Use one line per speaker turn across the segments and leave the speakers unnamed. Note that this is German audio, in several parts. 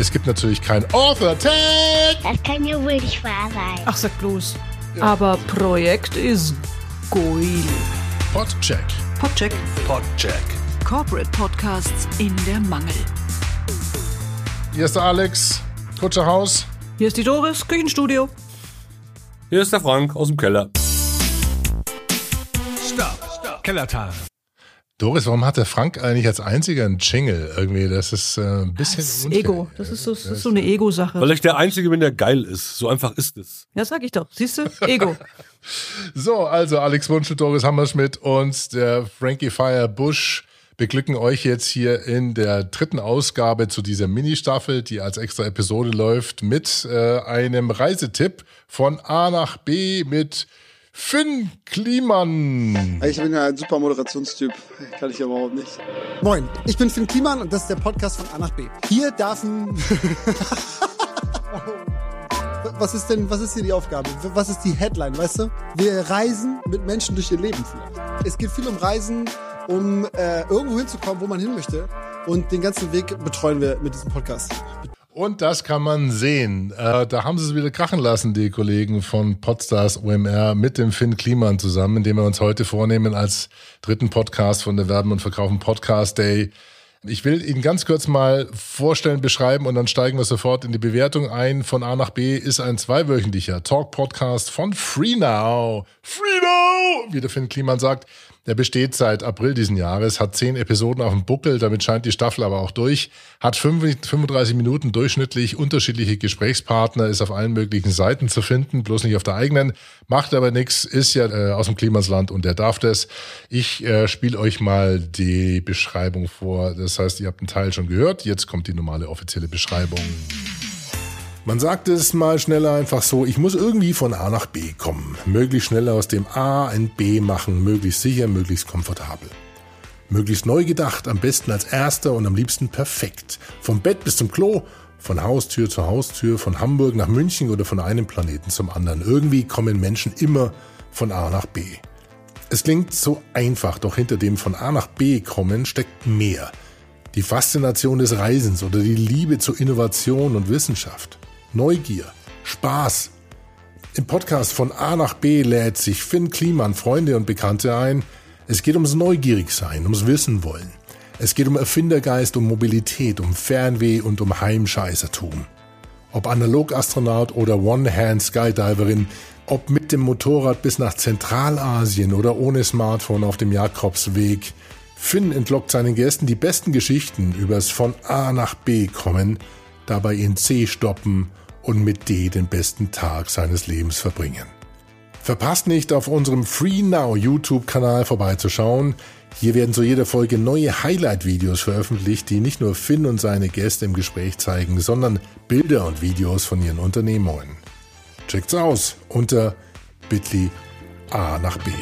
Es gibt natürlich kein Author Tag.
Das kann ja wohl nicht wahr sein.
Ach, sag bloß. Aber Projekt ist geil.
Podcheck.
Podcheck.
Podcheck.
Corporate Podcasts in der Mangel.
Hier ist der Alex, Kutscherhaus.
Hier ist die Doris, Küchenstudio.
Hier ist der Frank aus dem Keller.
Stopp, stopp. Kellertal.
Doris, warum hat der Frank eigentlich als einziger einen Jingle? Irgendwie, das ist äh, ein bisschen
Das ist
unfair.
Ego. Das ist so, das ist so eine Ego-Sache.
Weil ich der Einzige bin, der geil ist. So einfach ist es.
Ja, sag ich doch. Siehst du? Ego.
So, also Alex Wunsch und Doris Hammerschmidt und der Frankie Fire Bush beglücken euch jetzt hier in der dritten Ausgabe zu dieser Mini-Staffel, die als extra Episode läuft, mit äh, einem Reisetipp von A nach B mit Finn Kliman.
Ich bin ja ein super Moderationstyp. Kann ich ja überhaupt nicht.
Moin, ich bin Finn Kliman und das ist der Podcast von A nach B. Hier darf ein... Was ist denn, was ist hier die Aufgabe? Was ist die Headline, weißt du? Wir reisen mit Menschen durch ihr Leben vielleicht. Es geht viel um Reisen, um äh, irgendwo hinzukommen, wo man hin möchte. Und den ganzen Weg betreuen wir mit diesem Podcast.
Und das kann man sehen. Äh, da haben sie es wieder krachen lassen, die Kollegen von Podstars OMR mit dem Finn Kliman zusammen, indem wir uns heute vornehmen als dritten Podcast von der Werben und Verkaufen Podcast Day. Ich will Ihnen ganz kurz mal vorstellen, beschreiben und dann steigen wir sofort in die Bewertung ein. Von A nach B ist ein zweiwöchentlicher Talk-Podcast von FreeNow. FreeNow, wie der Finn Kliman sagt. Der besteht seit April diesen Jahres, hat zehn Episoden auf dem Buckel, damit scheint die Staffel aber auch durch, hat 35 Minuten durchschnittlich unterschiedliche Gesprächspartner, ist auf allen möglichen Seiten zu finden, bloß nicht auf der eigenen, macht aber nichts, ist ja äh, aus dem Klimasland und der darf das. Ich äh, spiele euch mal die Beschreibung vor, das heißt, ihr habt einen Teil schon gehört, jetzt kommt die normale offizielle Beschreibung. Man sagt es mal schneller einfach so, ich muss irgendwie von A nach B kommen. Möglichst schnell aus dem A ein B machen, möglichst sicher, möglichst komfortabel. Möglichst neu gedacht, am besten als erster und am liebsten perfekt. Vom Bett bis zum Klo, von Haustür zu Haustür, von Hamburg nach München oder von einem Planeten zum anderen. Irgendwie kommen Menschen immer von A nach B. Es klingt so einfach, doch hinter dem von A nach B kommen steckt mehr. Die Faszination des Reisens oder die Liebe zu Innovation und Wissenschaft. Neugier, Spaß. Im Podcast von A nach B lädt sich Finn Kliman Freunde und Bekannte ein. Es geht ums Neugierigsein, ums Wissen wollen. Es geht um Erfindergeist, um Mobilität, um Fernweh und um Heimscheißertum. Ob Analogastronaut oder One-Hand-Skydiverin, ob mit dem Motorrad bis nach Zentralasien oder ohne Smartphone auf dem Jakobsweg. Finn entlockt seinen Gästen die besten Geschichten übers von A nach B kommen, dabei in C stoppen und mit D den besten Tag seines Lebens verbringen. Verpasst nicht, auf unserem Free Now YouTube-Kanal vorbeizuschauen. Hier werden zu jeder Folge neue Highlight-Videos veröffentlicht, die nicht nur Finn und seine Gäste im Gespräch zeigen, sondern Bilder und Videos von ihren Unternehmungen. Checkt's aus unter bit.ly A nach B.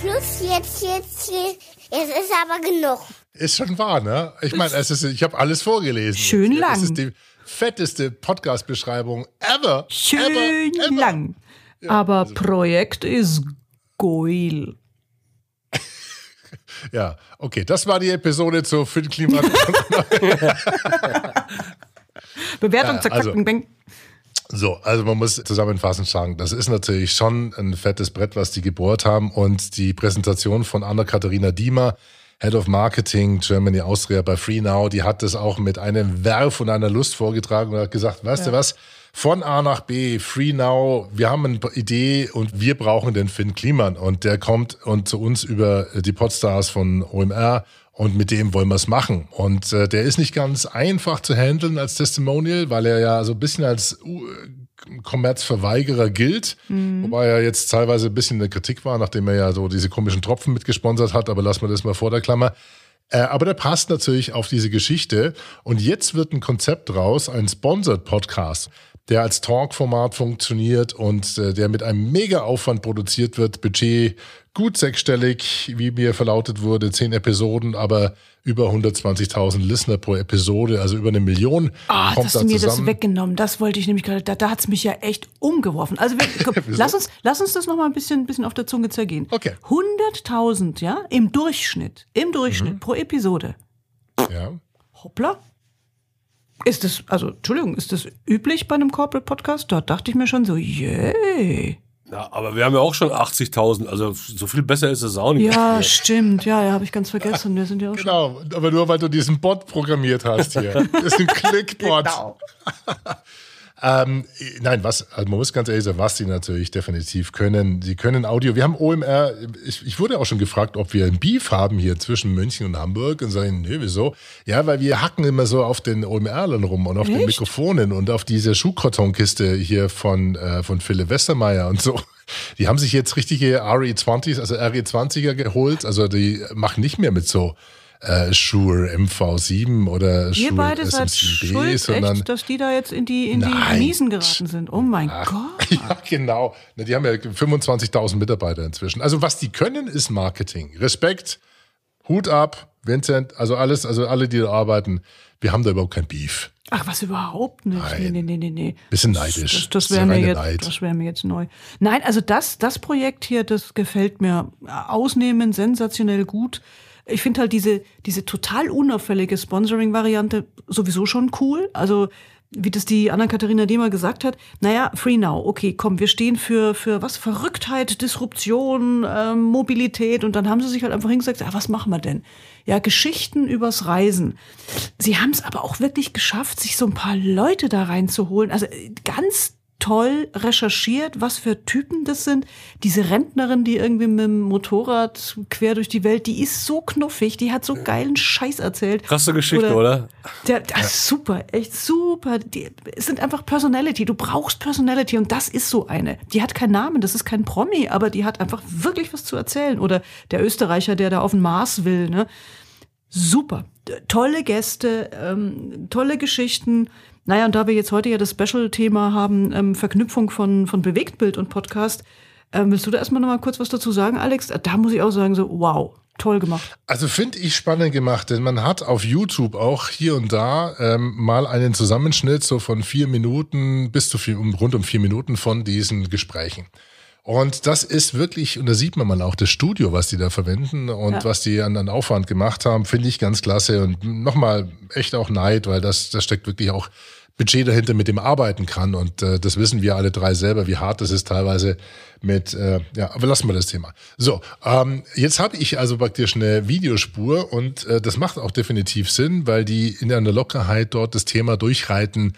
Plus jetzt, jetzt, jetzt. Ist aber genug.
Ist schon wahr, ne? Ich meine, es ist, ich habe alles vorgelesen.
Schön lang.
Das ist die fetteste Podcast-Beschreibung ever.
Schön
ever, ever.
lang. Aber Projekt ist geil.
Ja, okay, das war die Episode zu Finn Kliman.
Bewertung
Ja,
zack,
also-. So, also man muss zusammenfassend sagen, das ist natürlich schon ein fettes Brett, was die gebohrt haben. Und die Präsentation von Anna-Katharina Diemer, Head of Marketing Germany Austria bei FreeNow, die hat das auch mit einem Werf und einer Lust vorgetragen und hat gesagt, weißt du was, von A nach B, FreeNow, wir haben eine Idee und wir brauchen den Finn Kliman. Und der kommt und zu uns über die Podstars von OMR und mit dem wollen wir es machen. Und äh, der ist nicht ganz einfach zu handeln als Testimonial, weil er ja so ein bisschen als uh, Kommerzverweigerer gilt, wobei er jetzt teilweise ein bisschen in der Kritik war, nachdem er ja so diese komischen Tropfen mitgesponsert hat, aber lassen wir das mal vor der Klammer. Äh, aber der passt natürlich auf diese Geschichte. Und jetzt wird ein Konzept raus, ein Sponsored Podcast, der als Talk-Format funktioniert und äh, der mit einem mega Aufwand produziert wird. Budget gut sechsstellig, wie mir verlautet wurde, zehn Episoden, aber über 120.000 Listener pro Episode, also über eine Million.
Ah,
kommt
hast
da
du mir das
zusammen.
weggenommen. Das wollte ich nämlich gerade, da, da hat es mich ja echt umgeworfen. Also wir, komm, lass, uns, lass uns das nochmal ein bisschen, bisschen auf der Zunge zergehen.
Okay.
100.000, ja, im Durchschnitt, im Durchschnitt
Mhm.
pro Episode.
Ja.
Hoppla. Ist das, also, Entschuldigung, ist das üblich bei einem Corporate Podcast? Da dachte ich mir schon so, yay.
Ja, aber wir haben ja auch schon 80.000, also so viel besser ist es auch nicht.
Ja, stimmt. Ja, ja, habe ich ganz vergessen. Wir sind ja auch schon.
Genau, aber nur weil du diesen Bot programmiert hast hier. Das ist ein Clickbot.
Genau.
Ähm, nein, was, also man muss ganz ehrlich sagen, was sie natürlich definitiv können. Sie können Audio. Wir haben OMR, ich, ich wurde auch schon gefragt, ob wir ein Beef haben hier zwischen München und Hamburg und sagen, nee, wieso? Ja, weil wir hacken immer so auf den OMR-Lern rum und auf den
Echt?
Mikrofonen und auf diese Schuhkartonkiste hier von, äh, von Philipp Westermeier und so. Die haben sich jetzt richtige RE20s, also RE20er geholt. Also die machen nicht mehr mit so äh, Shure MV7 oder
Ihr
Shure
beide seid
SM7B,
schuld,
sondern
echt, dass die da jetzt in die, in die. Miesen geraten sind. Oh mein Gott.
ja, genau. Na, Die haben ja 25.000 Mitarbeiter inzwischen. Also was die können, ist Marketing. Respekt, Hut ab, Vincent, also alles, also alle, die da arbeiten. Wir haben da überhaupt kein Beef.
Ach, was überhaupt nicht.
Nein.
Nee, nee, nee, nee.
Bisschen neidisch.
Das, das wäre mir, jetzt- das wär mir jetzt neu. Nein, also das, das Projekt hier, das gefällt mir ausnehmend sensationell gut. Ich finde halt diese, diese total unauffällige Sponsoring-Variante sowieso schon cool. Also wie das die Anna-Katharina Dehmer gesagt hat, naja, Free Now, okay, komm, wir stehen für, für was? Verrücktheit, Disruption, ähm, Mobilität und dann haben sie sich halt einfach hingesagt, ah, was machen wir denn? Ja, Geschichten übers Reisen. Sie haben es aber auch wirklich geschafft, sich so ein paar Leute da reinzuholen. Also ganz toll recherchiert, was für Typen das sind. Diese Rentnerin, die irgendwie mit dem Motorrad quer durch die Welt, die ist so knuffig, die hat so geilen Scheiß erzählt.
Krasse Geschichte, oder?
Der, das ist super, echt super. Die es sind einfach Personality. Du brauchst Personality und das ist so eine. Die hat keinen Namen, das ist kein Promi, aber die hat einfach wirklich was zu erzählen. Oder der Österreicher, der da auf den Mars will, ne? Super. Tolle Gäste, ähm, tolle Geschichten. Naja, und da wir jetzt heute ja das Special-Thema haben, ähm, Verknüpfung von, von Bewegtbild und Podcast, ähm, willst du da erstmal noch mal kurz was dazu sagen, Alex? Da muss ich auch sagen, so, wow, toll gemacht.
Also finde ich spannend gemacht, denn man hat auf YouTube auch hier und da ähm, mal einen Zusammenschnitt so von vier Minuten bis zu vier, um, rund um vier Minuten von diesen Gesprächen. Und das ist wirklich, und da sieht man mal auch das Studio, was die da verwenden und
Ja.
was die an, an Aufwand gemacht haben, finde ich ganz klasse und nochmal echt auch Neid, weil das, das steckt wirklich auch Budget dahinter, mit dem arbeiten kann. Und äh, das wissen wir alle drei selber, wie hart das ist teilweise mit, äh, ja, aber lassen wir das Thema. So, ähm, jetzt habe ich also praktisch eine Videospur und äh, das macht auch definitiv Sinn, weil die in einer Lockerheit dort das Thema durchreiten,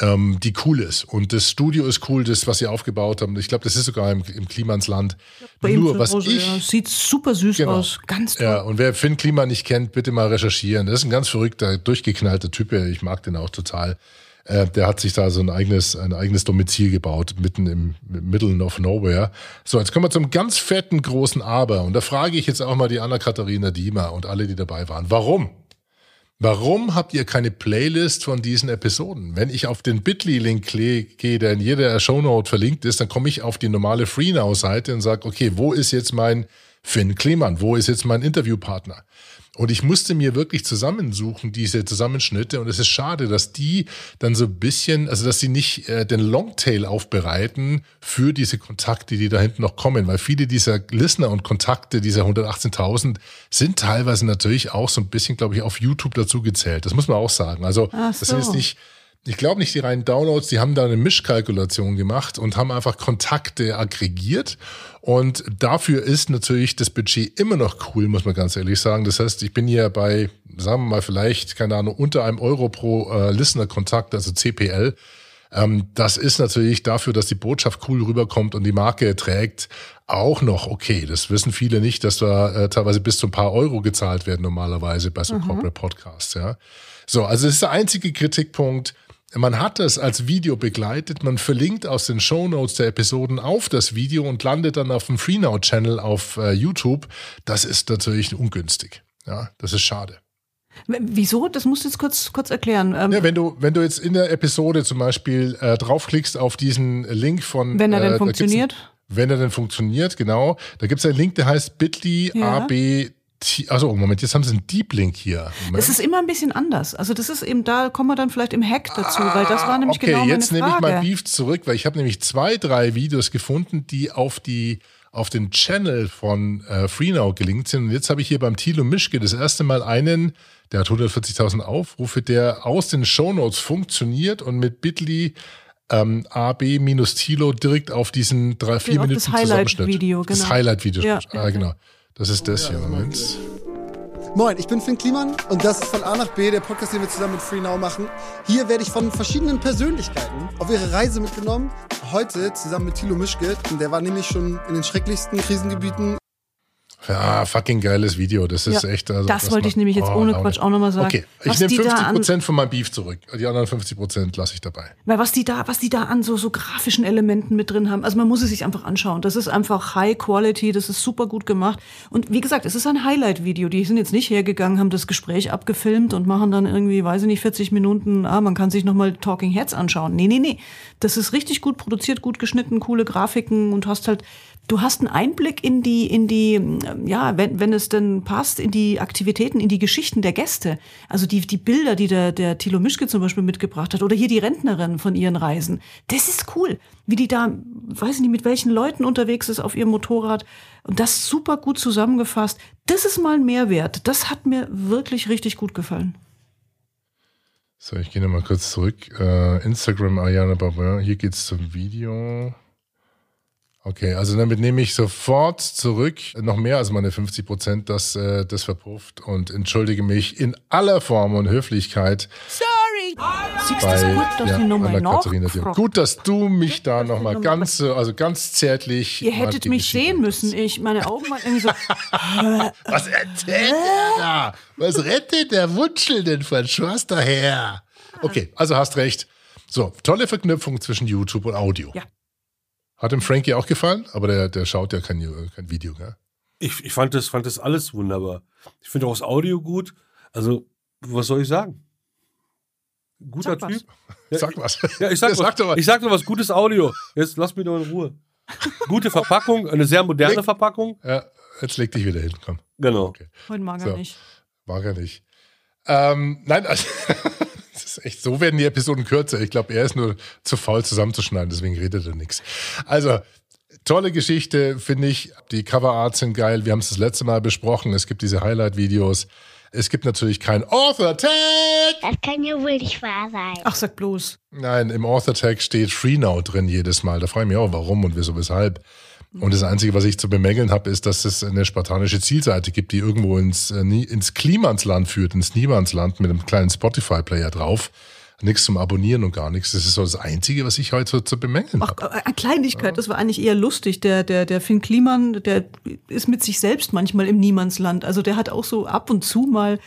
ähm, die cool ist. Und das Studio ist cool, das, was sie aufgebaut haben. Ich glaube, das ist sogar im, im Klimansland.
Bei ihm
Nur, was
Hause,
ich,
ja, sieht super süß
Genau.
aus. Ganz toll.
ja, und wer Finn Klima nicht kennt, bitte mal recherchieren. Das ist ein ganz verrückter, durchgeknallter Typ. Ich mag den auch total. Äh, der hat sich da so ein eigenes, ein eigenes Domizil gebaut, mitten im Middle of Nowhere. So, jetzt kommen wir zum ganz fetten großen Aber. Und da frage ich jetzt auch mal die Anna-Katharina Diemer und alle, die dabei waren. Warum? Warum habt ihr keine Playlist von diesen Episoden? Wenn ich auf den Bitly-Link gehe, der in jeder Shownote verlinkt ist, dann komme ich auf die normale FreeNow-Seite und sage, okay, wo ist jetzt mein Finn Kliman? Wo ist jetzt mein Interviewpartner? Und ich musste mir wirklich zusammensuchen, diese Zusammenschnitte. Und es ist schade, dass die dann so ein bisschen, also dass sie nicht äh, den Longtail aufbereiten für diese Kontakte, die da hinten noch kommen. Weil viele dieser Listener und Kontakte, dieser 118.000, sind teilweise natürlich auch so ein bisschen, glaube ich, auf YouTube dazu gezählt. Das muss man auch sagen. Also
Ach
das sind
so.
jetzt nicht ich glaube nicht die reinen Downloads, die haben da eine Mischkalkulation gemacht und haben einfach Kontakte aggregiert. Und dafür ist natürlich das Budget immer noch cool, muss man ganz ehrlich sagen. Das heißt, ich bin hier bei, sagen wir mal, vielleicht, keine Ahnung, unter einem Euro pro äh, Listener-Kontakt, also CPL. Ähm, das ist natürlich dafür, dass die Botschaft cool rüberkommt und die Marke trägt, auch noch okay. Das wissen viele nicht, dass da äh, teilweise bis zu ein paar Euro gezahlt werden normalerweise bei so Corporate Podcasts. Ja. So, also das ist der einzige Kritikpunkt. Man hat das als Video begleitet, man verlinkt aus den Shownotes der Episoden auf das Video und landet dann auf dem FreeNow-Channel auf äh, YouTube. Das ist natürlich ungünstig. Ja, das ist schade.
Wieso? Das musst du jetzt kurz, kurz erklären. Ähm,
Ja, wenn du, wenn du jetzt in der Episode zum Beispiel äh, draufklickst auf diesen Link von.
Wenn er denn
äh,
funktioniert?
Wenn er denn funktioniert, genau. Da gibt es einen Link, der heißt bit.ly
Ja.
AB. Also Moment, jetzt haben sie einen Deep Link hier. Moment.
Das ist immer ein bisschen anders. Also das ist eben, da kommen wir dann vielleicht im Hack dazu, weil das war nämlich
Ah, okay,
genau meine
jetzt nehme ich
Frage.
mein Beef zurück, weil ich habe nämlich zwei, drei Videos gefunden, die auf die auf den Channel von äh, FreeNow gelinkt sind. Und jetzt habe ich hier beim Thilo Mischke das erste Mal einen, der hat 140.000 Aufrufe, der aus den Shownotes funktioniert und mit Bitly ähm, AB minus Tilo direkt auf diesen drei, vier Minuten
das Highlight-Video,
Das
genau.
Highlight-Video.
Ja,
ah,
ja,
genau. Das ist das hier. Moment.
Moin, ich bin Finn Kliman und das ist von A nach B, der Podcast, den wir zusammen mit FreeNow machen. Hier werde ich von verschiedenen Persönlichkeiten auf ihre Reise mitgenommen. Heute zusammen mit Thilo Mischke, der war nämlich schon in den schrecklichsten Krisengebieten.
Ja, fucking geiles Video. Das ist
Ja,
echt. Also,
das wollte ich nämlich jetzt
oh,
ohne
Laune.
Quatsch auch noch mal sagen.
Okay, ich nehme
die da
50
an-
Prozent von meinem Beef zurück. Die anderen 50 Prozent lasse ich dabei.
Weil was die da, was die da an so, so grafischen Elementen mit drin haben, also man muss es sich einfach anschauen. Das ist einfach High Quality, das ist super gut gemacht. Und wie gesagt, es ist ein Highlight-Video. Die sind jetzt nicht hergegangen, haben das Gespräch abgefilmt und machen dann irgendwie, weiß ich nicht, 40 Minuten, ah, man kann sich nochmal Talking Heads anschauen. Nee, nee, nee. Das ist richtig gut produziert, gut geschnitten, coole Grafiken und hast halt, du hast einen Einblick in die, in die, ähm, ja, wenn, wenn es denn passt, in die Aktivitäten, in die Geschichten der Gäste. Also die, die Bilder, die der, der Thilo Mischke zum Beispiel mitgebracht hat oder hier die Rentnerin von ihren Reisen. Das ist cool, wie die da, weiß ich nicht, mit welchen Leuten unterwegs ist auf ihrem Motorrad. Und das super gut zusammengefasst. Das ist mal ein Mehrwert. Das hat mir wirklich richtig gut gefallen.
So, ich gehe nochmal kurz zurück. Äh, Instagram Ariana Barber. Hier geht's zum Video. Okay, also damit nehme ich sofort zurück, noch mehr als meine 50 Prozent, dass äh, das verpufft und entschuldige mich in aller Form und Höflichkeit
Siehst du
bei
das gut, dass
ja, Anna-Katharina Dier.
nachfragt?
Gut, dass du mich da nochmal
noch mal-
ganz, äh, also ganz zärtlich.
Ihr hättet mich sehen müssen. Ich, meine Augen waren irgendwie so,
Was erzählt der da? Was rettet der Wunschel denn von Schwester her? Okay, also hast recht. So, tolle Verknüpfung zwischen YouTube und Audio.
Ja.
Hat dem Frankie auch gefallen, aber der, der schaut ja kein, kein Video, gell?
Ich, ich fand, das, fand das alles wunderbar. Ich finde auch das Audio gut. Also, was soll ich sagen? Guter
Sag was.
Typ. Ja,
Sag was.
Ja, ich sag,
Ja,
was,
doch mal.
ich sag doch was, gutes Audio. Jetzt lass mich doch in Ruhe. Gute Verpackung, eine sehr moderne
Leg-
Verpackung.
Ja, jetzt leg dich wieder hin, komm.
Genau.
heute mag er
So.
nicht.
Mag er nicht. Ähm, nein, also, das ist echt, so werden die Episoden kürzer. Ich glaube, er ist nur zu faul zusammenzuschneiden, deswegen redet er nichts. Also, tolle Geschichte, finde ich. Die Coverarts sind geil. Wir haben es das letzte Mal besprochen. Es gibt diese Highlight-Videos. Es gibt natürlich kein Author-Tag.
Das kann ja wohl nicht wahr sein.
Ach, sag bloß.
Nein, im Author-Tag steht FreeNow drin jedes Mal. Da frage ich mich auch, warum und wieso, weshalb. Und das Einzige, was ich zu bemängeln habe, ist, dass es eine spartanische Zielseite gibt, die irgendwo ins, äh, ins Klimansland führt, ins Niemandsland mit einem kleinen Spotify-Player drauf. Nichts zum Abonnieren und gar nichts. Das ist so das Einzige, was ich heute zu bemängeln habe.
äh, eine Kleinigkeit, das war eigentlich eher lustig. Der, der, der Finn Kliman, der ist mit sich selbst manchmal im Niemandsland. Also der hat auch so ab und zu mal,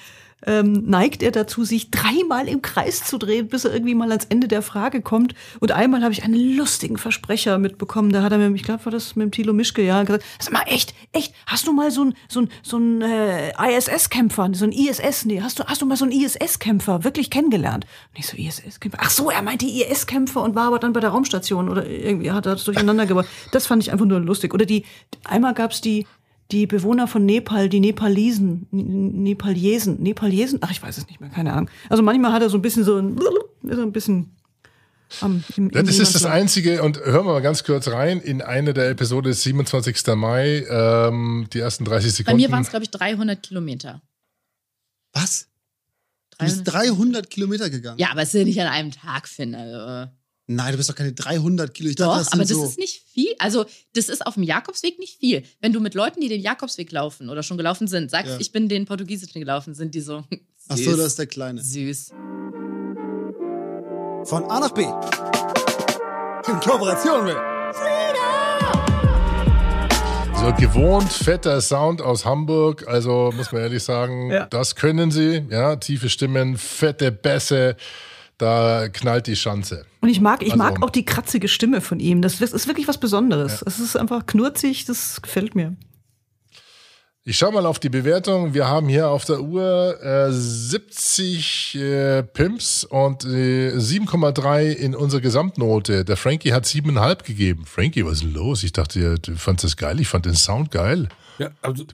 ähm, neigt er dazu, sich dreimal im Kreis zu drehen, bis er irgendwie mal ans Ende der Frage kommt. Und einmal habe ich einen lustigen Versprecher mitbekommen. Da hat er mir, ich glaube, war das mit dem Thilo Mischke, ja, gesagt, sag mal, echt, echt, hast du mal so ein, so ein, so ein äh, ISS-Kämpfer, so ein ISS, nee, hast du, hast du mal so einen ISS-Kämpfer wirklich kennengelernt? Und ich so, ISS-Kämpfer? Ach so, er meinte IS-Kämpfer und war aber dann bei der Raumstation oder irgendwie hat er das durcheinander gebracht. Das fand ich einfach nur lustig. Oder die, einmal gab's die, die Bewohner von Nepal, die Nepalesen, Nepaliesen, Nepaliesen, ach, ich weiß es nicht mehr, keine Ahnung. Also manchmal hat er so ein bisschen so ein, er ein bisschen am, im,
Ja,
im
das ist das. Einzige, und hören wir mal ganz kurz rein, in eine der Episode 27. Mai, ähm, die ersten 30
Bei
Sekunden.
mir waren es, glaube ich, 300 Kilometer.
Was? Du bist
300
300 Kilometer gegangen?
Ja, aber es ist ja nicht an einem Tag, Finn. Also, äh,
Nein, du bist doch keine 300 Kilo. Ich
doch,
dachte, das
aber das
so.
ist nicht viel. Also, das ist auf dem Jakobsweg nicht viel. Wenn du mit Leuten, die den Jakobsweg laufen oder schon gelaufen sind, sagst,
Ja.
ich bin den Portugiesischen gelaufen, sind die so. Süß,
Ach so, das ist der Kleine.
Süß.
Von A nach B. In Kooperation mit.
So gewohnt fetter Sound aus Hamburg, also muss man ehrlich sagen,
Ja.
das können sie, ja, tiefe Stimmen, fette Bässe, da knallt die Schanze.
Und ich mag, ich
Also-
mag auch die kratzige Stimme von ihm. Das ist wirklich was Besonderes. Es ist einfach knurzig, das gefällt mir.
Ich schau mal auf die Bewertung. Wir haben hier auf der Uhr äh, 70 äh, Pimps und äh, 7,3 in unserer Gesamtnote. Der Frankie hat 7,5 gegeben. Frankie, was ist denn los? Ich dachte, du fandest das geil. Ich fand den Sound geil.
Ja, also äh,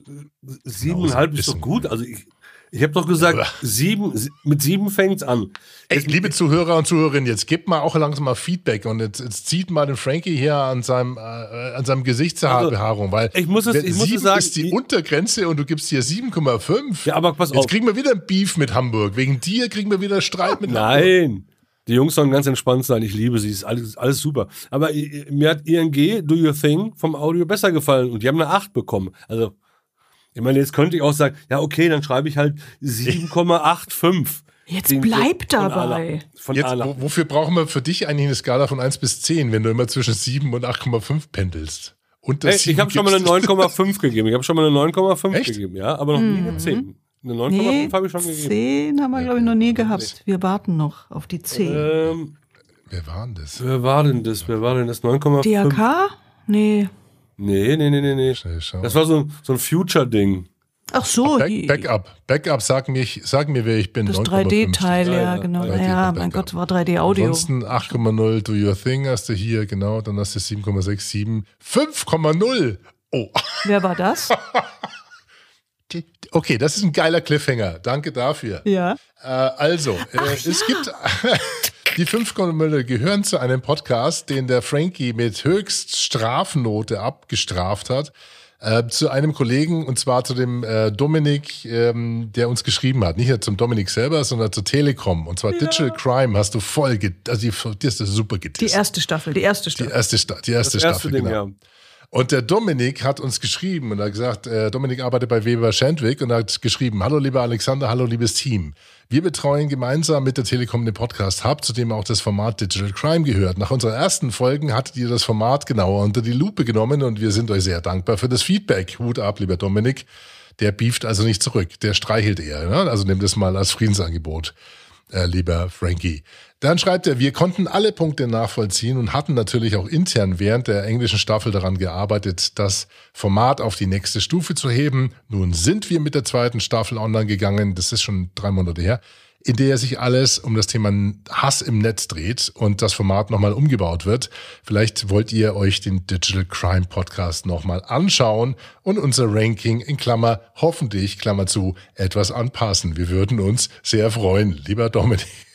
siebeneinhalb ist doch gut. Also ich, Ich habe doch gesagt, sieben, mit sieben fängt's an.
Ey, liebe Zuhörer und Zuhörerinnen, jetzt gebt mal auch langsam mal Feedback und jetzt, jetzt zieht mal den Frankie hier an seinem, äh, an seinem Gesichtshaarbehaarung, weil
Also, ich muss es- ich muss es sagen,
ist die
die-
Untergrenze und du gibst hier 7,5.
Ja, aber pass
Jetzt
auf.
kriegen wir wieder ein Beef mit Hamburg. Wegen dir kriegen wir wieder Streit mit Hamburg.
Nein. Die Jungs sollen ganz entspannt sein. Ich liebe sie. Ist alles, alles super. Aber mir hat ING Do Your Thing vom Audio besser gefallen und die haben eine 8 bekommen. Also, ich meine, jetzt könnte ich auch sagen, ja, okay, dann schreibe ich halt 7,85.
Jetzt bleib dabei.
aller- Von
Jetzt,
aller.
wo, wofür brauchen wir für dich eigentlich eine Skala von 1 bis 10, wenn du immer zwischen 7 und 8,5 pendelst? Unter
Hey,
7
ich habe schon mal eine
gibst du-
9,5 gegeben. Ich habe schon mal eine 9,5
Echt?
gegeben, ja, aber noch nie eine 10. Eine 9,5
Nee,
habe ich schon gegeben.
10 haben wir, glaube ich, noch nie gehabt. Wir warten noch auf die 10.
Ähm,
Wer war denn das?
wer war denn das? Wer war denn das? 9,5?
DRK? Nee.
Nee, nee, nee, nee, nee.
Schnell schauen.
Das war so, ein- so ein Future-Ding.
Ach so,
Back,
die-
Backup. Backup, sag, mich, sag mir, wer ich bin.
das
9,5
3D-Teil,
Ja,
genau.
3D
Ja, mein Gott, war 3D-Audio.
Ansonsten 8,0 Do Your Thing hast du hier, genau. Dann hast du 7,67. 5,0. Oh,
Wer war das?
okay, das ist ein geiler Cliffhanger. Danke dafür.
ja.
Äh, also, äh, es gibt die 5,0 gehören zu einem Podcast, den der Frankie mit höchst Strafnote abgestraft hat. Äh, zu einem Kollegen und zwar zu dem äh, Dominik, ähm, der uns geschrieben hat. Nicht nur zum Dominik selber, sondern zur Telekom. Und zwar Digital Crime hast du voll, also die, die hast du super
Die
getisst.
erste Staffel, die erste
Die
Staffel.
erste, Sta die erste
Das erste
Staffel,
Ding,
genau.
ja.
Und der Dominik hat uns geschrieben und hat gesagt, äh, Dominik arbeitet bei Weber Schendwick und hat geschrieben, hallo lieber Alexander, hallo liebes Team. Wir betreuen gemeinsam mit der Telekom den Podcast Hub, zu dem auch das Format Digital Crime gehört. Nach unseren ersten Folgen hattet ihr das Format genauer unter die Lupe genommen und wir sind euch sehr dankbar für das Feedback. Hut ab, lieber Dominik. Der beeft also nicht zurück, der streichelt eher. Ne? Also nimm das mal als Friedensangebot äh, lieber Frankie. Dann schreibt er, wir konnten alle Punkte nachvollziehen und hatten natürlich auch intern während der englischen Staffel daran gearbeitet, das Format auf die nächste Stufe zu heben. Nun sind wir mit der zweiten Staffel online gegangen, das ist schon drei Monate her, in der sich alles um das Thema Hass im Netz dreht und das Format nochmal umgebaut wird. Vielleicht wollt ihr euch den Digital Crime Podcast nochmal anschauen und unser Ranking in Klammer, hoffentlich, Klammer zu, etwas anpassen. Wir würden uns sehr freuen, lieber Dominik.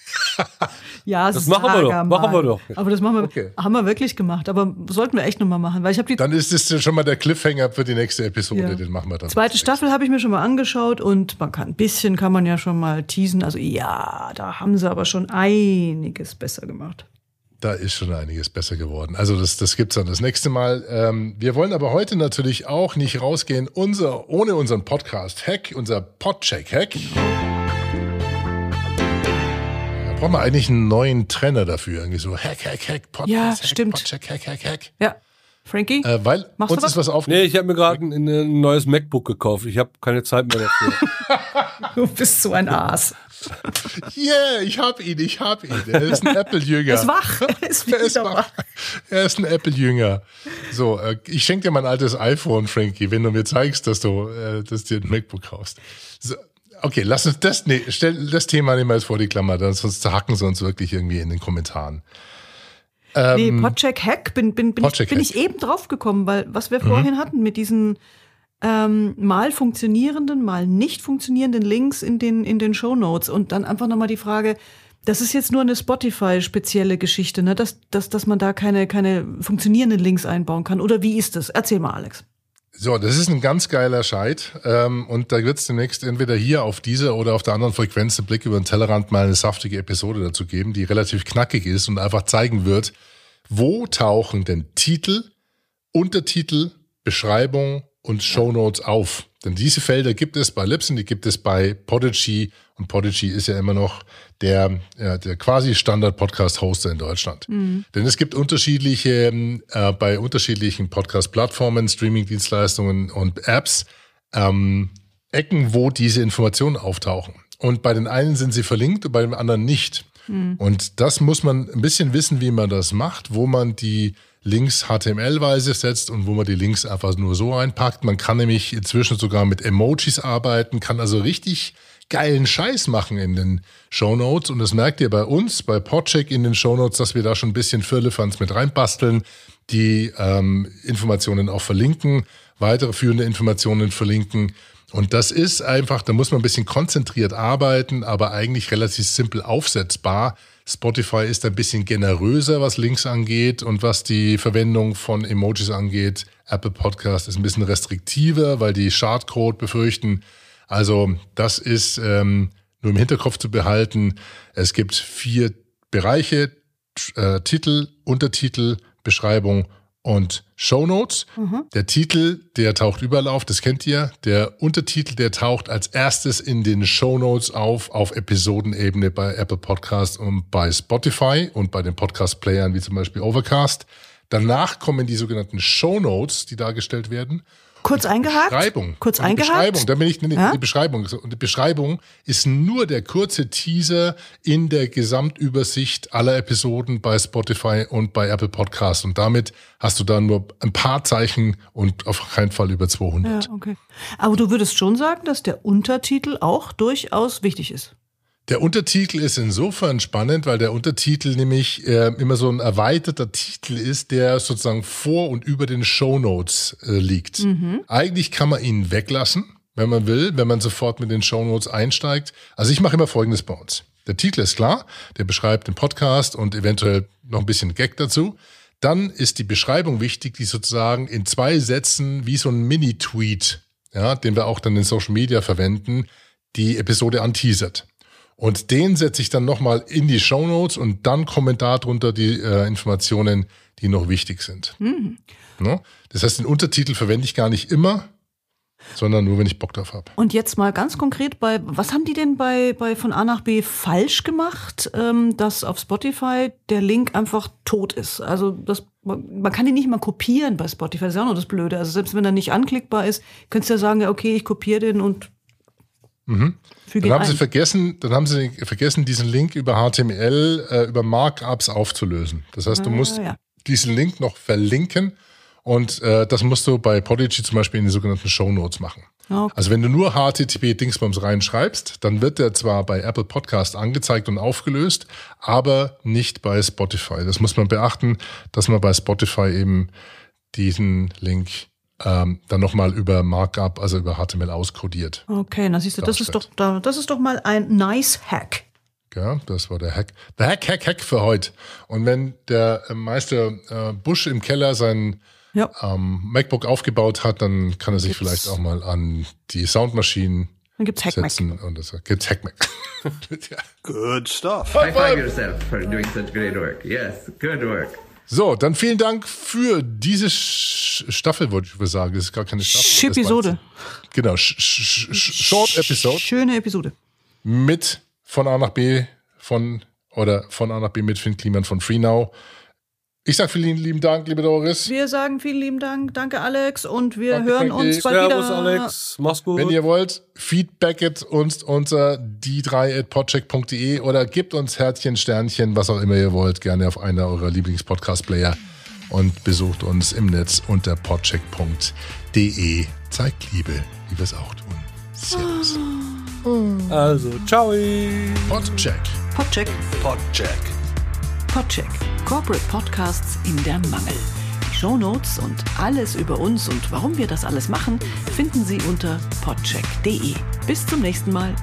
Ja,
Das machen wir doch, machen wir doch.
Aber das machen wir,
Okay.
haben wir wirklich gemacht. Aber sollten wir echt nochmal machen, weil ich habe die
Dann ist es schon mal der Cliffhanger für die nächste Episode,
Ja.
den machen wir dann.
zweite Staffel habe ich mir schon mal angeschaut und man kann ein bisschen kann man ja schon mal teasen. Also ja, da haben sie aber schon einiges besser gemacht.
Da ist schon einiges besser geworden. Also das, das gibt's dann das nächste Mal. Ähm, wir wollen aber heute natürlich auch nicht rausgehen, unser, ohne unseren Podcast-Hack, unser Podcheck-Hack. Brauchen wir eigentlich einen neuen Trenner dafür. Irgendwie so Hack, Hack, Hack, Podcast,
Ja,
Hack,
stimmt.
Podcheck, Hack, Hack, Hack.
Ja, Frankie,
Äh, weil
Machst du
uns
was?
ist was auf.
Nee, ich habe mir gerade ein, ein neues MacBook gekauft. Ich habe keine Zeit mehr dafür.
du bist so ein Aas.
Yeah, ich hab ihn, ich hab ihn. Er ist ein Apple-Jünger.
Er ist wach. Er ist
Er ist wach.
wach.
Er ist ein Apple-Jünger. So, äh, ich schenke dir mein altes iPhone, Frankie, wenn du mir zeigst, dass du äh, dass du dir ein MacBook kaufst. So, okay, lass uns das, nee, stell das Thema nicht mal jetzt vor die Klammer, dann sonst zerhacken sie uns wirklich irgendwie in den Kommentaren.
nee, Podcheck Hack bin, bin, bin, ich,
Podcheck
bin
Hack.
ich eben drauf gekommen, weil was wir vorhin hatten mit diesen ähm, mal funktionierenden, mal nicht funktionierenden Links in den, in den Show Notes und dann einfach nochmal die Frage, das ist jetzt nur eine Spotify-spezielle Geschichte, ne? dass, dass, dass man da keine, keine funktionierenden Links einbauen kann. Oder wie ist das? Erzähl mal, Alex.
So, das ist ein ganz geiler Scheit. Ähm, und da wird es demnächst entweder hier auf dieser oder auf der anderen Frequenz einen Blick über den Tellerrand mal eine saftige Episode dazu geben, die relativ knackig ist und einfach zeigen wird, wo tauchen denn Titel, Untertitel, Beschreibung und Shownotes auf. Denn diese Felder gibt es bei Libsyn, die gibt es bei Podigy und Podigy ist ja immer noch der, ja, der quasi Standard-Podcast-Hoster in Deutschland. Denn es gibt unterschiedliche, äh, bei unterschiedlichen Podcast-Plattformen, Streaming-Dienstleistungen und Apps, ähm, Ecken, wo diese Informationen auftauchen. Und bei den einen sind sie verlinkt und bei den anderen nicht. Und das muss man ein bisschen wissen, wie man das macht, wo man die Links HTML-weise setzt und wo man die Links einfach nur so reinpackt. Man kann nämlich inzwischen sogar mit Emojis arbeiten, kann also richtig geilen Scheiß machen in den Shownotes. Und das merkt ihr bei uns, bei Podcheck in den Shownotes, dass wir da schon ein bisschen Firlefanz mit reinbasteln, die ähm, Informationen auch verlinken, weitere führende Informationen verlinken. Und das ist einfach, da muss man ein bisschen konzentriert arbeiten, aber eigentlich relativ simpel aufsetzbar. Spotify ist ein bisschen generöser, was Links angeht und was die Verwendung von Emojis angeht. Apple Podcast ist ein bisschen restriktiver, weil die Chartcode befürchten. Also das ist ähm, nur im Hinterkopf zu behalten. Es gibt vier Bereiche, äh, Titel, Untertitel, Beschreibung und Shownotes. Der Titel, der taucht überall auf, das kennt ihr. Der Untertitel, der taucht als erstes in den Shownotes auf, auf Episodenebene bei Apple Podcast und bei Spotify und bei den Podcast-Playern wie zum Beispiel Overcast. Danach kommen die sogenannten Shownotes, die dargestellt werden.
Kurz eingehakt?
Beschreibung.
Kurz
Und die
eingehakt?
Beschreibung, da bin ich nee,
Ja?
die Beschreibung. Und die Beschreibung ist nur der kurze Teaser in der Gesamtübersicht aller Episoden bei Spotify und bei Apple Podcasts. Und damit hast du dann nur ein paar Zeichen und auf keinen Fall über 200.
Ja, okay. Aber du würdest schon sagen, dass der Untertitel auch durchaus wichtig ist.
Der Untertitel ist insofern spannend, weil der Untertitel nämlich äh, immer so ein erweiterter Titel ist, der sozusagen vor und über den Shownotes äh, liegt. Eigentlich kann man ihn weglassen, wenn man will, wenn man sofort mit den Shownotes einsteigt. Also ich mache immer Folgendes bei uns. Der Titel ist klar, der beschreibt den Podcast und eventuell noch ein bisschen Gag dazu. Dann ist die Beschreibung wichtig, die sozusagen in zwei Sätzen wie so ein Mini-Tweet, ja, den wir auch dann in Social Media verwenden, die Episode anteasert. Und den setze ich dann nochmal in die Shownotes und dann kommen darunter die äh, Informationen, die noch wichtig sind. Ne? Das heißt, den Untertitel verwende ich gar nicht immer, sondern nur, wenn ich Bock drauf habe.
Und jetzt mal ganz konkret bei, was haben die denn bei, bei von A nach B falsch gemacht, ähm, dass auf Spotify der Link einfach tot ist? Also das, man kann den nicht mal kopieren bei Spotify, das ist ja auch noch das Blöde. Also selbst wenn er nicht anklickbar ist, könntest du ja sagen, ja, okay, ich kopiere den und füge
Dann haben sie
ein.
vergessen, dann haben sie vergessen, diesen Link über HTML, äh, über Markups aufzulösen. Das heißt, du
Ah,
musst
ja.
diesen Link noch verlinken und äh, das musst du bei Podigy zum Beispiel in die sogenannten Shownotes machen.
Okay.
Also wenn du nur HTTP Dingsbums reinschreibst, dann wird der zwar bei Apple Podcast angezeigt und aufgelöst, aber nicht bei Spotify. Das muss man beachten, dass man bei Spotify eben diesen Link ähm, dann nochmal über Markup, also über HTML auskodiert.
Okay, na siehst du, das ist doch, das ist doch mal ein nice Hack.
Ja, das war der Hack. Der Hack, Hack, Hack für heute. Und wenn der äh, Meister äh, Busch im Keller sein
Ja.
ähm, MacBook aufgebaut hat, dann kann er sich vielleicht auch mal an die Soundmaschinen
Dann gibt's Hackmack.
setzen und das gibt's Hackmack. ja.
Good stuff.
High five yourself for doing such great work. Yes, good work.
So, dann vielen Dank für diese Sch Staffel, wollte ich mal sagen. Das ist gar keine Staffel. war
Episode.
Genau, Sch Sch Sch Short Episode
Schöne Episode.
mit von A nach B von oder von A nach B mit Finn Kliman von FreeNow. Ich sag vielen lieben Dank, liebe Doris.
Wir sagen vielen lieben Dank. Danke, Alex. Und wir
Danke,
hören
Frankie.
uns bald
Servus,
wieder.
Alex. Mach's gut.
Wenn ihr wollt, feedbacket uns unter die3.podcheck.de oder gebt uns Herzchen, Sternchen, was auch immer ihr wollt, gerne auf einer eurer Lieblings-Podcast-Player und besucht uns im Netz unter podcheck.de. Zeigt Liebe, wie wir es auch tun. Servus.
Also, ciao.
Podcheck.
Podcheck.
Podcheck.
Podcheck. Corporate Podcasts in der Mangel. Die Shownotes und alles über uns und warum wir das alles machen, finden Sie unter podcheck.de. Bis zum nächsten Mal.